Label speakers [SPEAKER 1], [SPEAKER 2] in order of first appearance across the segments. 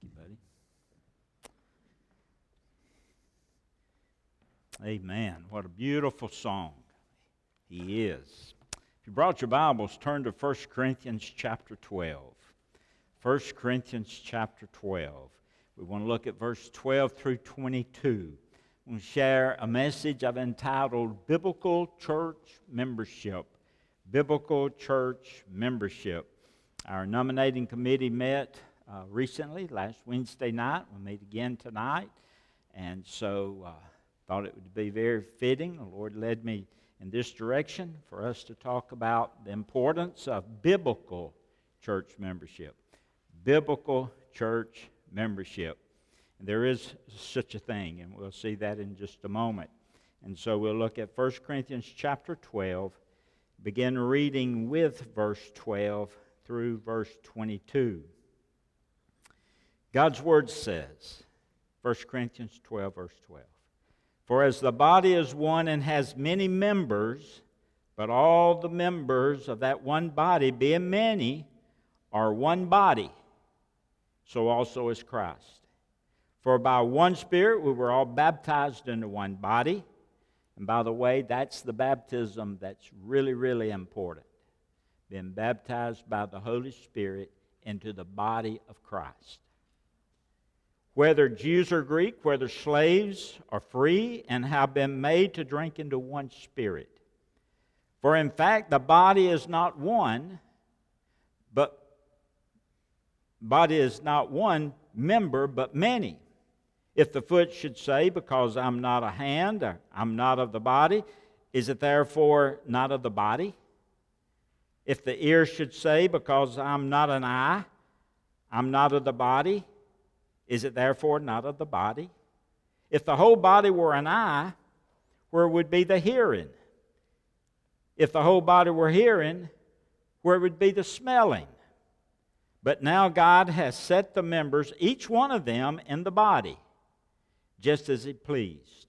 [SPEAKER 1] Thank you, buddy. Amen. What a beautiful song. He is. If you brought your Bibles, turn to 1 Corinthians chapter 12. 1 Corinthians chapter 12. We want to look at verse 12 through 22. We want to share a message I've entitled Biblical Church Membership. Biblical Church Membership. Our nominating committee met uh, recently, last Wednesday night. We'll meet again tonight. And so uh, thought it would be very fitting. The Lord led me in this direction for us to talk about the importance of biblical church membership. Biblical church membership. And there is such a thing, and we'll see that in just a moment. And so we'll look at 1 Corinthians chapter 12, begin reading with verse 12 through verse 22. God's word says, 1 Corinthians 12, verse 12, For as the body is one and has many members, but all the members of that one body, being many, are one body, so also is Christ. For by one Spirit we were all baptized into one body. And by the way, that's the baptism that's really, really important. Being baptized by the Holy Spirit into the body of Christ whether Jews or Greek, whether slaves or free, and have been made to drink into one spirit. For in fact, the body is not one, but body is not one member, but many. If the foot should say, Because I'm not a hand, or I'm not of the body, is it therefore not of the body? If the ear should say, Because I'm not an eye, I'm not of the body, is it therefore not of the body? If the whole body were an eye, where would be the hearing? If the whole body were hearing, where would be the smelling? But now God has set the members, each one of them, in the body, just as He pleased.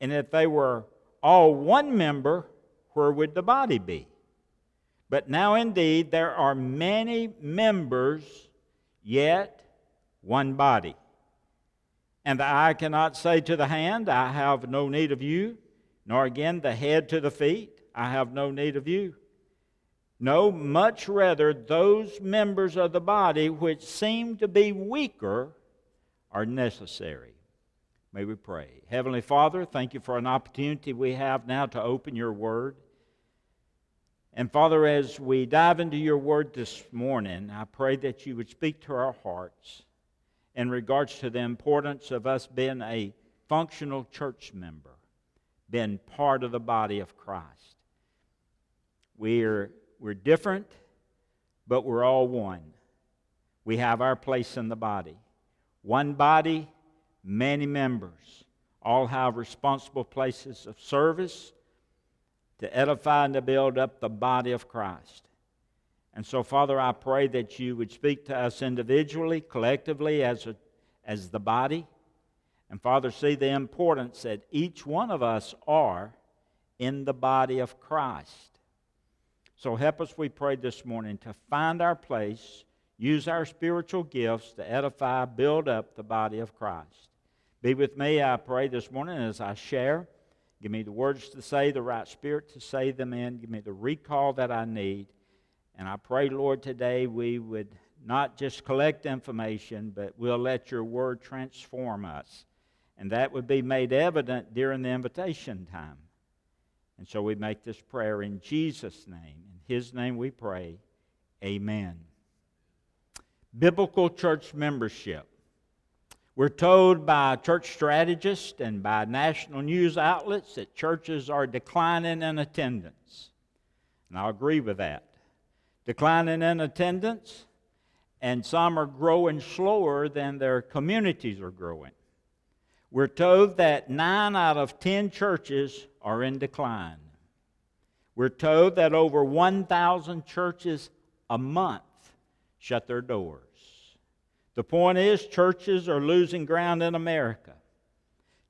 [SPEAKER 1] And if they were all one member, where would the body be? But now indeed there are many members, yet one body. And the eye cannot say to the hand, I have no need of you, nor again the head to the feet, I have no need of you. No, much rather, those members of the body which seem to be weaker are necessary. May we pray. Heavenly Father, thank you for an opportunity we have now to open your word. And Father, as we dive into your word this morning, I pray that you would speak to our hearts in regards to the importance of us being a functional church member, being part of the body of Christ. We're, we're different, but we're all one. We have our place in the body. One body, many members, all have responsible places of service to edify and to build up the body of Christ. And so, Father, I pray that you would speak to us individually, collectively, as, a, as the body. And, Father, see the importance that each one of us are in the body of Christ. So, help us, we pray this morning, to find our place, use our spiritual gifts to edify, build up the body of Christ. Be with me, I pray, this morning as I share. Give me the words to say, the right spirit to say them in. Give me the recall that I need. And I pray, Lord, today we would not just collect information, but we'll let your word transform us. And that would be made evident during the invitation time. And so we make this prayer in Jesus' name. In his name we pray. Amen. Biblical church membership. We're told by church strategists and by national news outlets that churches are declining in attendance. And I agree with that declining in attendance, and some are growing slower than their communities are growing. We're told that nine out of ten churches are in decline. We're told that over 1,000 churches a month shut their doors. The point is, churches are losing ground in America.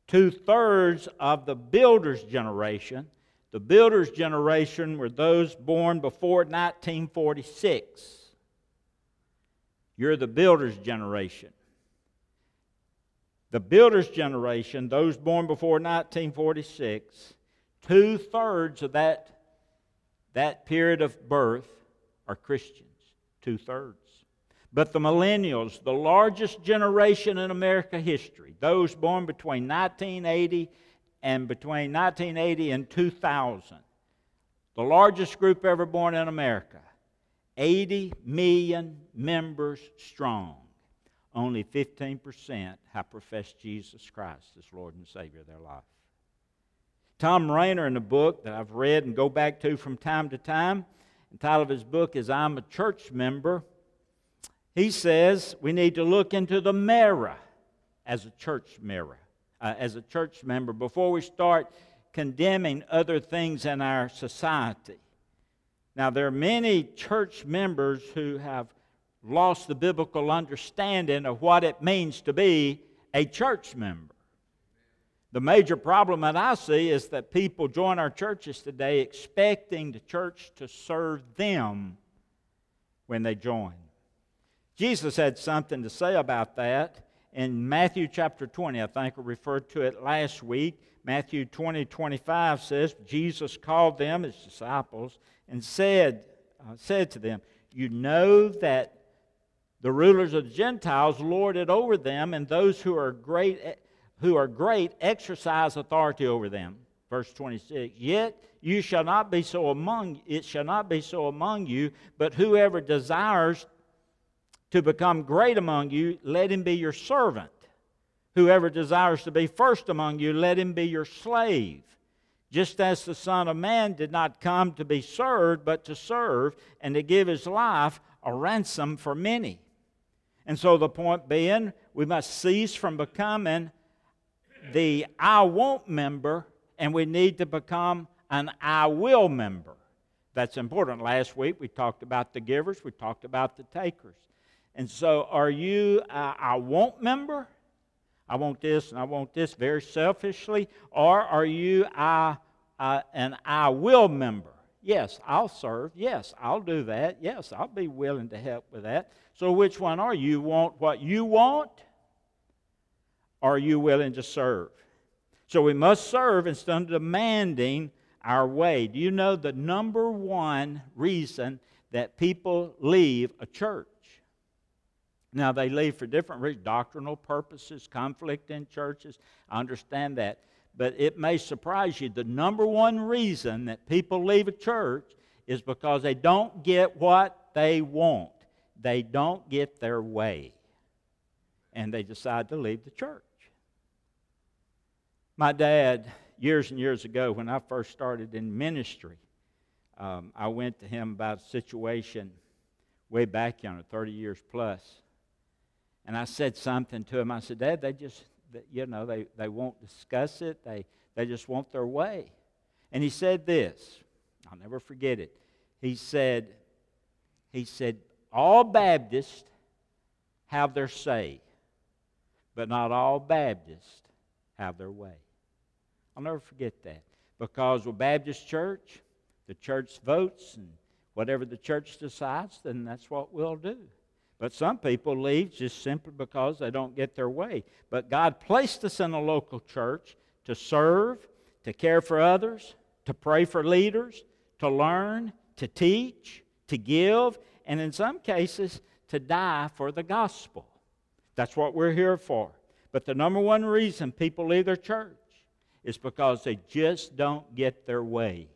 [SPEAKER 1] Two thirds of the builder's generation the builder's generation were those born before 1946. You're the builder's generation. The builder's generation, those born before 1946, two thirds of that, that period of birth are Christians. Two thirds. But the millennials, the largest generation in America history, those born between 1980 and between 1980 and 2000, the largest group ever born in America, 80 million members strong. Only 15% have professed Jesus Christ as Lord and Savior of their life. Tom Rainer, in a book that I've read and go back to from time to time, the title of his book is I'm a Church Member he says we need to look into the mirror as a church mirror, uh, as a church member, before we start condemning other things in our society. Now, there are many church members who have lost the biblical understanding of what it means to be a church member. The major problem that I see is that people join our churches today expecting the church to serve them when they join. Jesus had something to say about that in Matthew chapter 20. I think I referred to it last week. Matthew 20, 25 says, Jesus called them, his disciples, and said, uh, said to them, You know that the rulers of the Gentiles lord it over them, and those who are great, who are great exercise authority over them. Verse 26. Yet you shall not be so among it shall not be so among you, but whoever desires to become great among you, let him be your servant. Whoever desires to be first among you, let him be your slave. Just as the Son of Man did not come to be served, but to serve, and to give his life a ransom for many. And so the point being, we must cease from becoming the I won't member, and we need to become an I will member. That's important. Last week we talked about the givers, we talked about the takers. And so, are you a I want member? I want this and I want this very selfishly. Or are you a, a, an I will member? Yes, I'll serve. Yes, I'll do that. Yes, I'll be willing to help with that. So, which one are you? Want what you want? Are you willing to serve? So, we must serve instead of demanding our way. Do you know the number one reason that people leave a church? Now, they leave for different reasons doctrinal purposes, conflict in churches. I understand that. But it may surprise you. The number one reason that people leave a church is because they don't get what they want, they don't get their way. And they decide to leave the church. My dad, years and years ago, when I first started in ministry, um, I went to him about a situation way back, you know, 30 years plus and I said something to him. I said, Dad, they just, you know, they, they won't discuss it. They, they just want their way. And he said this. I'll never forget it. He said, he said, all Baptists have their say, but not all Baptists have their way. I'll never forget that. Because with Baptist church, the church votes, and whatever the church decides, then that's what we'll do. But some people leave just simply because they don't get their way. But God placed us in a local church to serve, to care for others, to pray for leaders, to learn, to teach, to give, and in some cases, to die for the gospel. That's what we're here for. But the number one reason people leave their church is because they just don't get their way.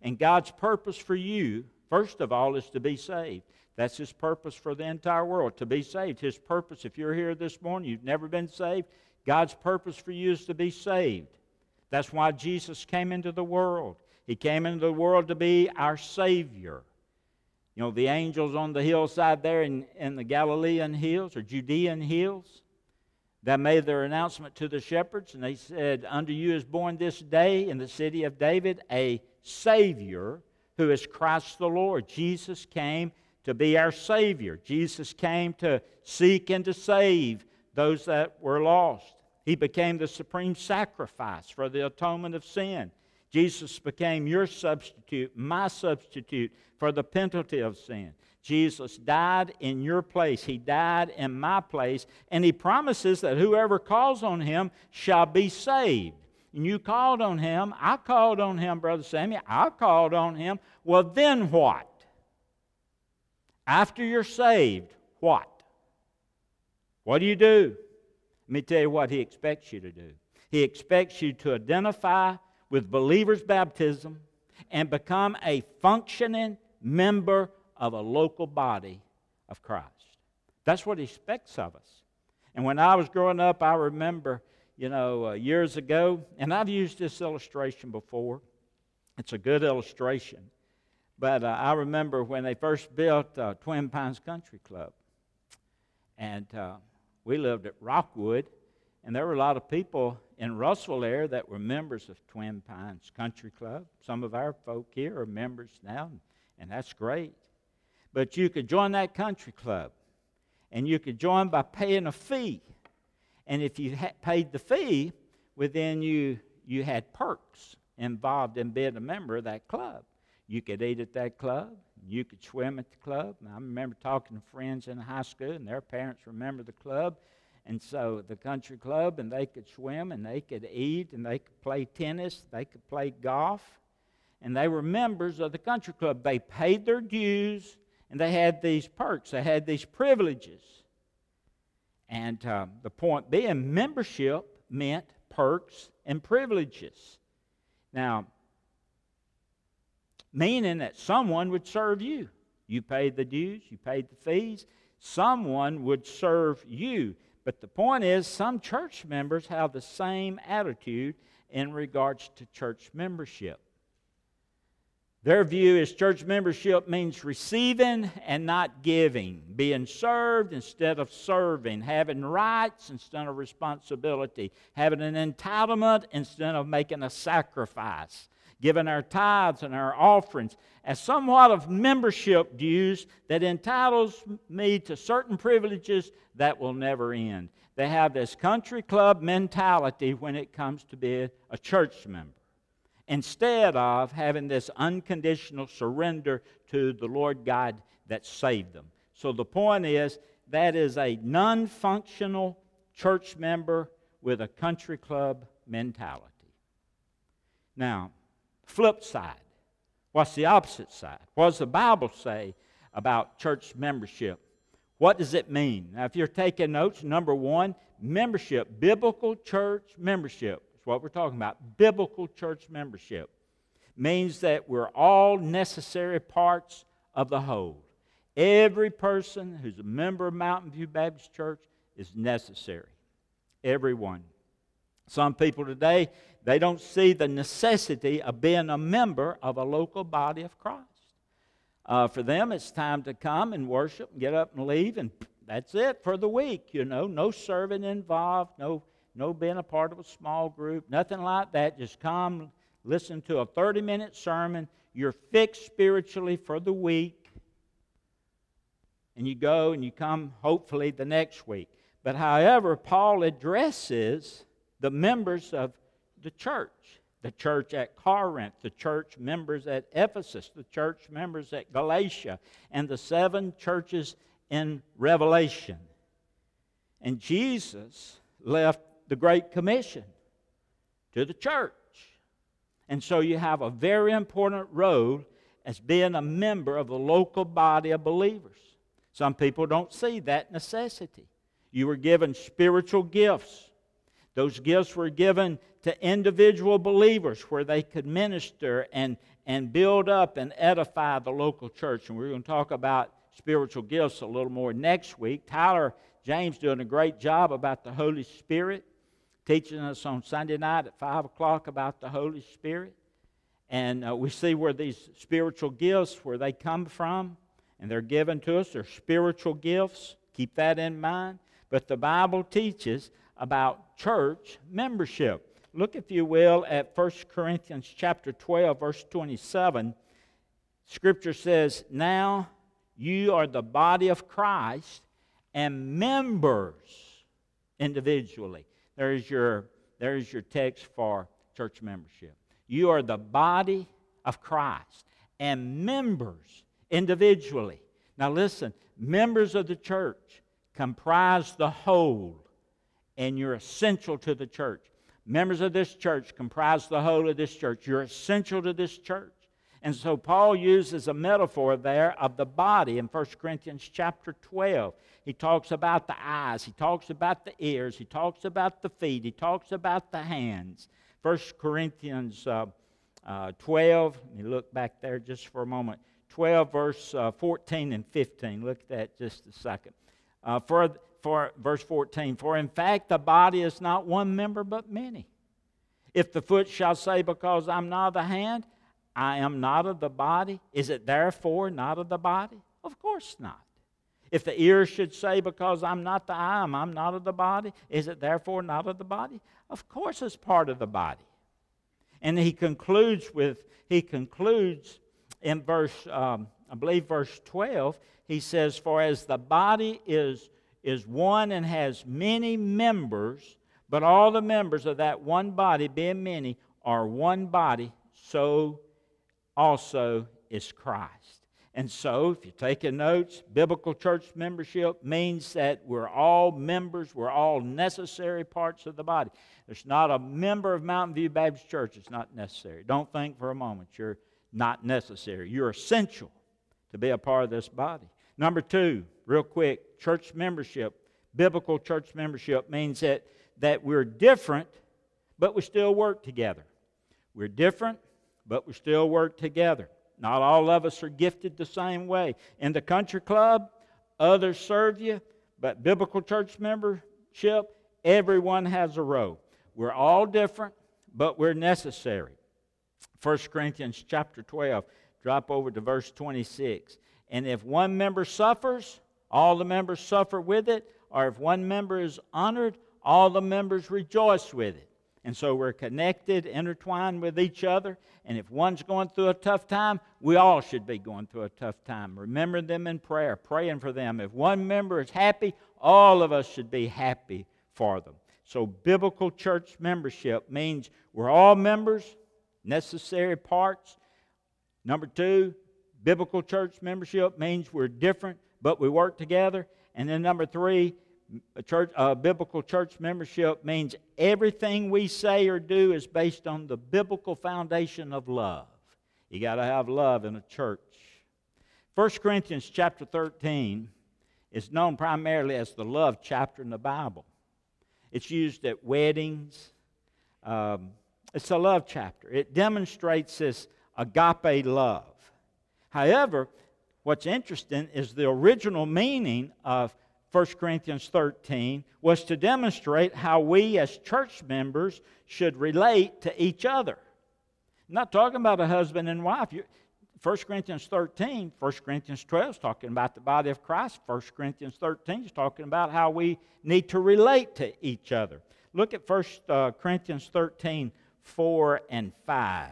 [SPEAKER 1] And God's purpose for you, first of all, is to be saved. That's His purpose for the entire world, to be saved. His purpose, if you're here this morning, you've never been saved, God's purpose for you is to be saved. That's why Jesus came into the world. He came into the world to be our Savior. You know, the angels on the hillside there in, in the Galilean hills or Judean hills, that made their announcement to the shepherds, and they said, Unto you is born this day in the city of David a Savior who is Christ the Lord. Jesus came to be our Savior. Jesus came to seek and to save those that were lost. He became the supreme sacrifice for the atonement of sin. Jesus became your substitute, my substitute for the penalty of sin. Jesus died in your place. He died in my place. And he promises that whoever calls on him shall be saved. And you called on him. I called on him, Brother Sammy. I called on him. Well, then what? After you're saved, what? What do you do? Let me tell you what he expects you to do. He expects you to identify with believers' baptism and become a functioning member of a local body of Christ. That's what he expects of us. And when I was growing up, I remember, you know, uh, years ago, and I've used this illustration before. It's a good illustration. But uh, I remember when they first built uh, Twin Pines Country Club. And uh, we lived at Rockwood, and there were a lot of people in Russell area that were members of Twin Pines Country Club. Some of our folk here are members now, and that's great. But you could join that country club, and you could join by paying a fee. And if you ha- paid the fee, well, then you, you had perks involved in being a member of that club. You could eat at that club. You could swim at the club. And I remember talking to friends in high school, and their parents remember the club. And so the country club, and they could swim, and they could eat, and they could play tennis, they could play golf. And they were members of the country club. They paid their dues, and they had these perks, they had these privileges. And uh, the point being, membership meant perks and privileges. Now, meaning that someone would serve you. You paid the dues, you paid the fees, someone would serve you. But the point is, some church members have the same attitude in regards to church membership. Their view is church membership means receiving and not giving, being served instead of serving, having rights instead of responsibility, having an entitlement instead of making a sacrifice, giving our tithes and our offerings as somewhat of membership dues that entitles me to certain privileges that will never end. They have this country club mentality when it comes to being a church member instead of having this unconditional surrender to the Lord God that saved them. So the point is that is a non functional church member with a country club mentality. Now, flip side. What's the opposite side? What does the Bible say about church membership? What does it mean? Now, if you're taking notes, number one, membership, biblical church membership what we're talking about. Biblical church membership means that we're all necessary parts of the whole. Every person who's a member of Mountain View Baptist Church is necessary. Everyone. Some people today, they don't see the necessity of being a member of a local body of Christ. Uh, for them, it's time to come and worship and get up and leave, and that's it for the week. You know, no serving involved, no no being a part of a small group, nothing like that. Just come, listen to a 30 minute sermon. You're fixed spiritually for the week. And you go and you come hopefully the next week. But however, Paul addresses the members of the church the church at Corinth, the church members at Ephesus, the church members at Galatia, and the seven churches in Revelation. And Jesus left the Great Commission to the church. And so you have a very important role as being a member of the local body of believers. Some people don't see that necessity. You were given spiritual gifts. Those gifts were given to individual believers where they could minister and, and build up and edify the local church. And we're going to talk about spiritual gifts a little more next week. Tyler James doing a great job about the Holy Spirit teaching us on Sunday night at 5 o'clock about the Holy Spirit. And uh, we see where these spiritual gifts, where they come from, and they're given to us. They're spiritual gifts. Keep that in mind. But the Bible teaches about church membership. Look, if you will, at 1 Corinthians chapter 12, verse 27. Scripture says, Now you are the body of Christ and members individually. There's your, there's your text for church membership. You are the body of Christ and members individually. Now, listen members of the church comprise the whole, and you're essential to the church. Members of this church comprise the whole of this church. You're essential to this church. And so Paul uses a metaphor there of the body in 1 Corinthians chapter 12. He talks about the eyes, he talks about the ears, he talks about the feet, he talks about the hands. 1 Corinthians uh, uh, 12, let me look back there just for a moment. 12, verse uh, 14 and 15. Look at that just a second. Uh, for, for verse 14, for in fact the body is not one member but many. If the foot shall say, Because I'm not of the hand, I am not of the body, is it therefore not of the body? Of course not. If the ear should say, Because I'm not the eye, I'm not of the body, is it therefore not of the body? Of course it's part of the body. And he concludes with, he concludes in verse, um, I believe, verse 12, he says, For as the body is, is one and has many members, but all the members of that one body, being many, are one body, so also is Christ. And so, if you're taking notes, biblical church membership means that we're all members, we're all necessary parts of the body. There's not a member of Mountain View Baptist Church that's not necessary. Don't think for a moment you're not necessary. You're essential to be a part of this body. Number two, real quick, church membership. Biblical church membership means that, that we're different, but we still work together. We're different, but we still work together. Not all of us are gifted the same way. In the country club, others serve you, but biblical church membership, everyone has a role. We're all different, but we're necessary. 1 Corinthians chapter 12, drop over to verse 26. And if one member suffers, all the members suffer with it, or if one member is honored, all the members rejoice with it. And so we're connected, intertwined with each other. And if one's going through a tough time, we all should be going through a tough time. Remember them in prayer, praying for them. If one member is happy, all of us should be happy for them. So, biblical church membership means we're all members, necessary parts. Number two, biblical church membership means we're different, but we work together. And then number three, church, uh, biblical church membership means everything we say or do is based on the biblical foundation of love. You got to have love in a church. 1 Corinthians chapter 13 is known primarily as the love chapter in the Bible. It's used at weddings, um, it's a love chapter. It demonstrates this agape love. However, what's interesting is the original meaning of 1 Corinthians 13 was to demonstrate how we as church members should relate to each other. I'm not talking about a husband and wife. 1 Corinthians 13, 1 Corinthians 12 is talking about the body of Christ. 1 Corinthians 13 is talking about how we need to relate to each other. Look at 1 uh, Corinthians 13, 4 and 5.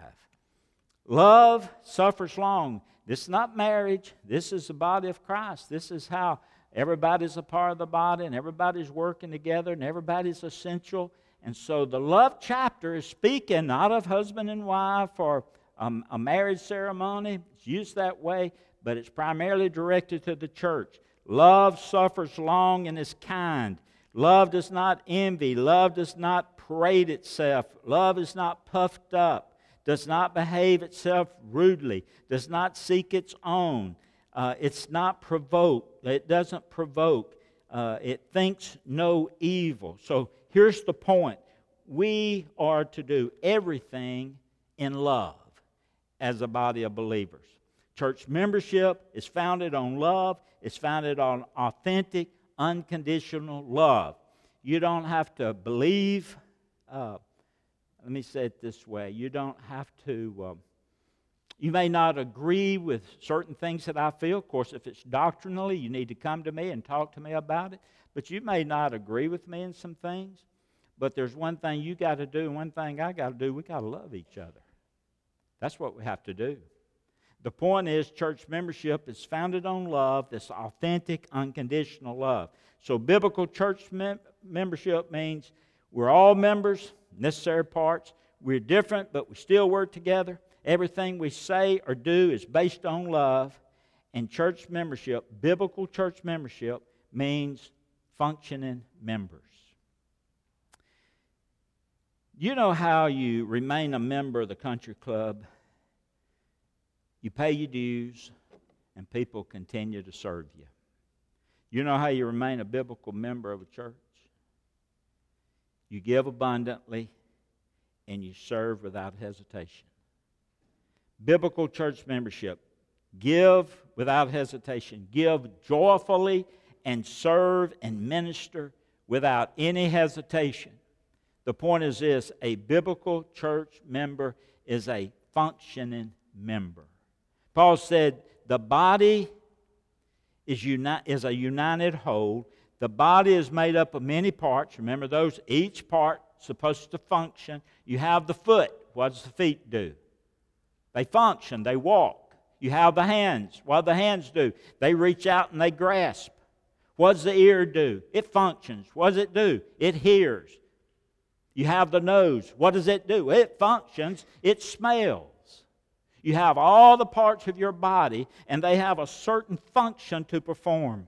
[SPEAKER 1] Love suffers long. This is not marriage. This is the body of Christ. This is how everybody's a part of the body and everybody's working together and everybody's essential. And so the love chapter is speaking not of husband and wife or um, a marriage ceremony. It's used that way, but it's primarily directed to the church. Love suffers long and is kind. Love does not envy. Love does not parade itself. Love is not puffed up, does not behave itself rudely, does not seek its own. Uh, it's not provoked. It doesn't provoke. Uh, it thinks no evil. So here's the point we are to do everything in love as a body of believers. Church membership is founded on love, it's founded on authentic, unconditional love. You don't have to believe. Uh, let me say it this way you don't have to. Um, you may not agree with certain things that I feel. Of course, if it's doctrinally, you need to come to me and talk to me about it. But you may not agree with me in some things. But there's one thing you got to do, and one thing I got to do. We got to love each other. That's what we have to do. The point is, church membership is founded on love, this authentic, unconditional love. So, biblical church mem- membership means we're all members, necessary parts. We're different, but we still work together. Everything we say or do is based on love. And church membership, biblical church membership, means functioning members. You know how you remain a member of the country club? You pay your dues, and people continue to serve you. You know how you remain a biblical member of a church? You give abundantly, and you serve without hesitation. Biblical church membership give without hesitation, give joyfully, and serve and minister without any hesitation. The point is this a biblical church member is a functioning member. Paul said, the body is, uni- is a united whole. The body is made up of many parts. Remember those? Each part supposed to function. You have the foot. What does the feet do? They function, they walk. You have the hands. What do the hands do? They reach out and they grasp. What does the ear do? It functions. What does it do? It hears. You have the nose. What does it do? It functions, it smells. You have all the parts of your body, and they have a certain function to perform.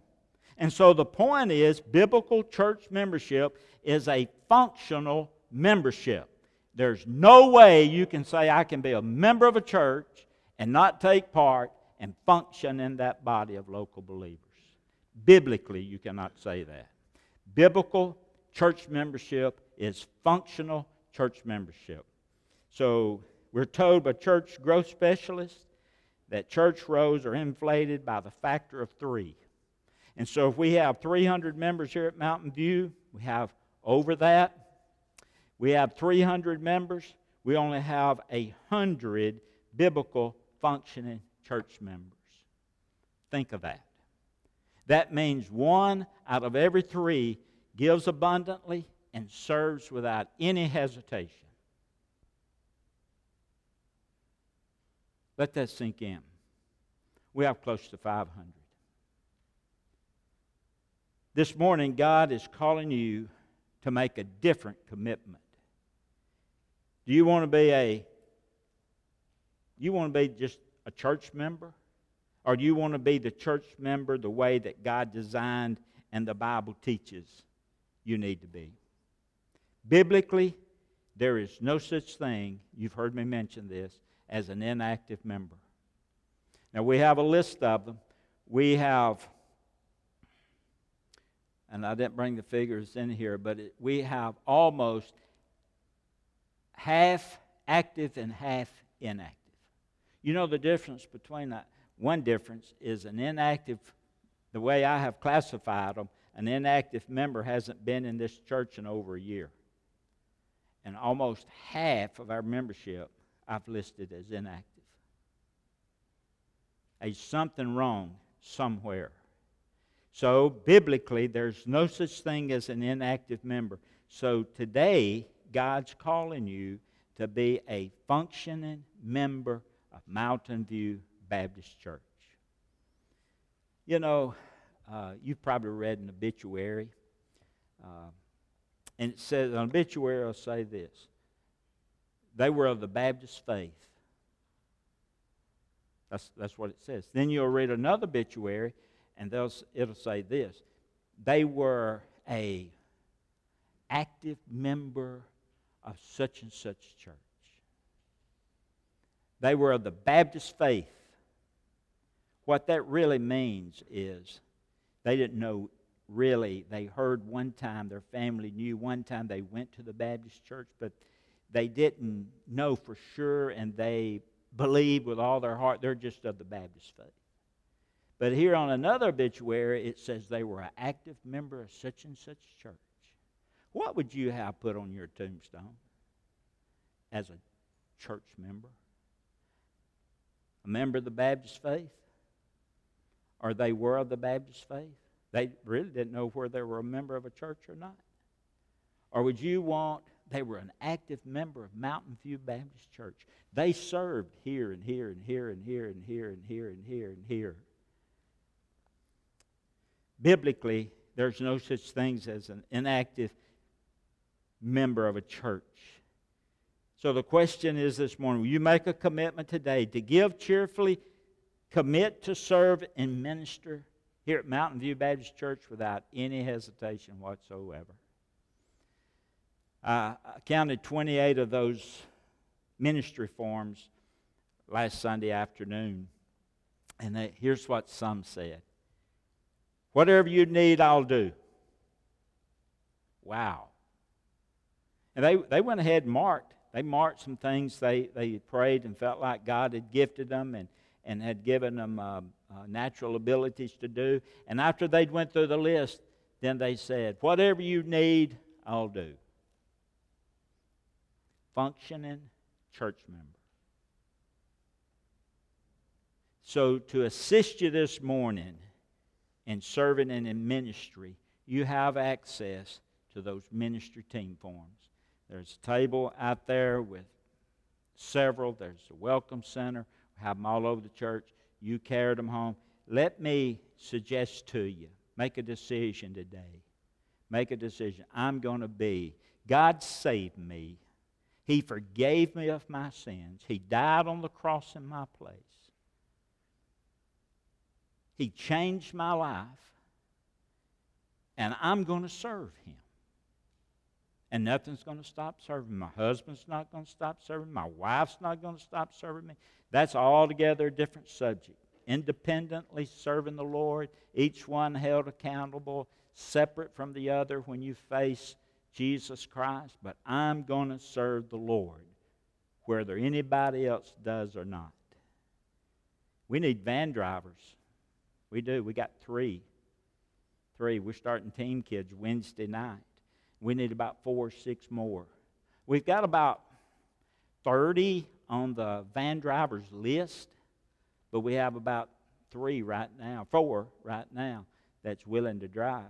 [SPEAKER 1] And so the point is biblical church membership is a functional membership. There's no way you can say, I can be a member of a church and not take part and function in that body of local believers. Biblically, you cannot say that. Biblical church membership is functional church membership. So we're told by church growth specialists that church rows are inflated by the factor of three. And so if we have 300 members here at Mountain View, we have over that. We have 300 members. We only have a 100 biblical functioning church members. Think of that. That means one out of every three gives abundantly and serves without any hesitation. Let that sink in. We have close to 500. This morning, God is calling you to make a different commitment. Do you want to be a you want to be just a church member? Or do you want to be the church member the way that God designed and the Bible teaches you need to be? Biblically, there is no such thing, you've heard me mention this, as an inactive member. Now, we have a list of them. We have, and I didn't bring the figures in here, but it, we have almost half active and half inactive. You know the difference between that? One difference is an inactive, the way I have classified them, an inactive member hasn't been in this church in over a year. And almost half of our membership I've listed as inactive. There's something wrong somewhere. So, biblically, there's no such thing as an inactive member. So, today, God's calling you to be a functioning member of Mountain View Baptist Church. You know, uh, you've probably read an obituary, uh, and it says, an obituary will say this they were of the Baptist faith. That's, that's what it says. Then you'll read another obituary, and it'll say this they were a active member of such and such church. They were of the Baptist faith. What that really means is they didn't know really. They heard one time, their family knew one time they went to the Baptist church, but they didn't know for sure and they believed with all their heart. They're just of the Baptist faith. But here on another obituary, it says they were an active member of such and such church. What would you have put on your tombstone as a church member? A member of the Baptist faith? Or they were of the Baptist faith? They really didn't know whether they were a member of a church or not. Or would you want they were an active member of Mountain View Baptist Church. They served here and here and here and here and here and here and here and here. Biblically, there's no such things as an inactive member of a church. So the question is this morning will you make a commitment today to give cheerfully commit to serve and minister here at Mountain View Baptist Church without any hesitation whatsoever. I counted 28 of those ministry forms last Sunday afternoon. And they, here's what some said Whatever you need, I'll do. Wow. And they, they went ahead and marked. They marked some things they, they prayed and felt like God had gifted them and, and had given them uh, uh, natural abilities to do. And after they'd went through the list, then they said, Whatever you need, I'll do. Functioning church member. So, to assist you this morning in serving and in ministry, you have access to those ministry team forms. There's a table out there with several. There's a welcome center. We have them all over the church. You carried them home. Let me suggest to you make a decision today. Make a decision. I'm going to be. God saved me. He forgave me of my sins. He died on the cross in my place. He changed my life, and I'm going to serve Him. And nothing's going to stop serving. My husband's not going to stop serving. My wife's not going to stop serving me. That's altogether a different subject. Independently serving the Lord, each one held accountable, separate from the other when you face Jesus Christ. But I'm going to serve the Lord, whether anybody else does or not. We need van drivers. We do. We got three. Three. We're starting Team Kids Wednesday night. We need about four or six more. We've got about 30 on the van drivers list, but we have about three right now, four right now, that's willing to drive.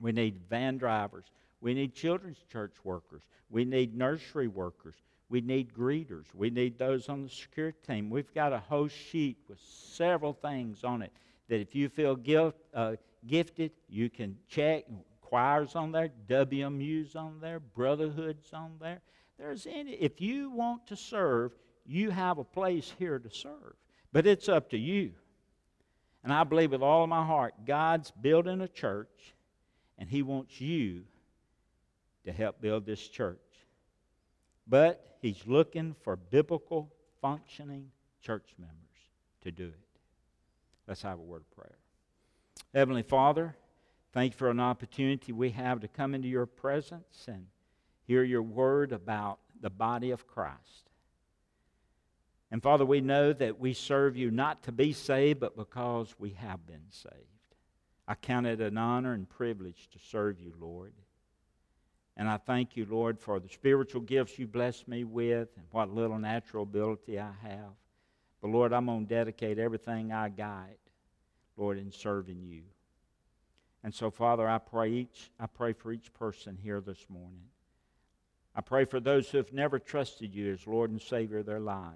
[SPEAKER 1] We need van drivers. We need children's church workers. We need nursery workers. We need greeters. We need those on the security team. We've got a whole sheet with several things on it that if you feel gift, uh, gifted, you can check. Choirs on there, WMU's on there, Brotherhood's on there. There's any. If you want to serve, you have a place here to serve. But it's up to you. And I believe with all my heart, God's building a church, and He wants you to help build this church. But He's looking for biblical, functioning church members to do it. Let's have a word of prayer. Heavenly Father, thank you for an opportunity we have to come into your presence and hear your word about the body of Christ. And Father, we know that we serve you not to be saved, but because we have been saved. I count it an honor and privilege to serve you, Lord. And I thank you, Lord, for the spiritual gifts you blessed me with and what little natural ability I have. But Lord, I'm going to dedicate everything I got, Lord, in serving you. And so, Father, I pray each I pray for each person here this morning. I pray for those who have never trusted you as Lord and Savior of their life,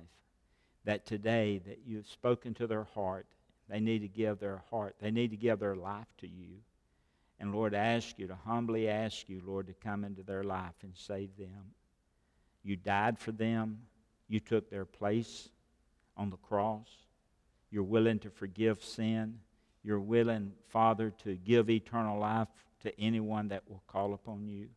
[SPEAKER 1] that today that you've spoken to their heart, they need to give their heart, they need to give their life to you. And Lord, I ask you to humbly ask you, Lord, to come into their life and save them. You died for them. You took their place on the cross. You're willing to forgive sin. You're willing, Father, to give eternal life to anyone that will call upon you.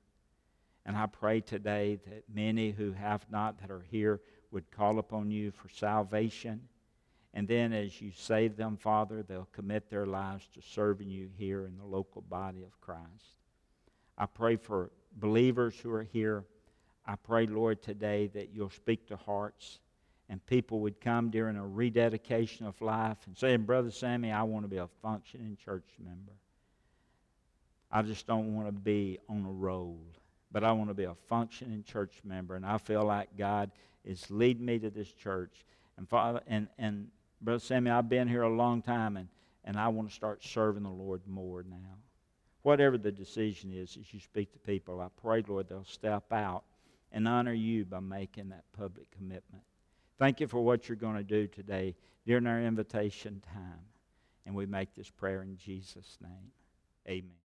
[SPEAKER 1] And I pray today that many who have not, that are here, would call upon you for salvation and then as you save them, Father, they'll commit their lives to serving you here in the local body of Christ. I pray for believers who are here. I pray, Lord, today that you'll speak to hearts and people would come during a rededication of life and say, Brother Sammy, I want to be a functioning church member. I just don't want to be on a roll, but I want to be a functioning church member. And I feel like God is leading me to this church. And Father, and, and Brother Sammy, I've been here a long time and, and I want to start serving the Lord more now. Whatever the decision is as you speak to people, I pray, Lord, they'll step out and honor you by making that public commitment. Thank you for what you're going to do today during our invitation time. And we make this prayer in Jesus' name. Amen.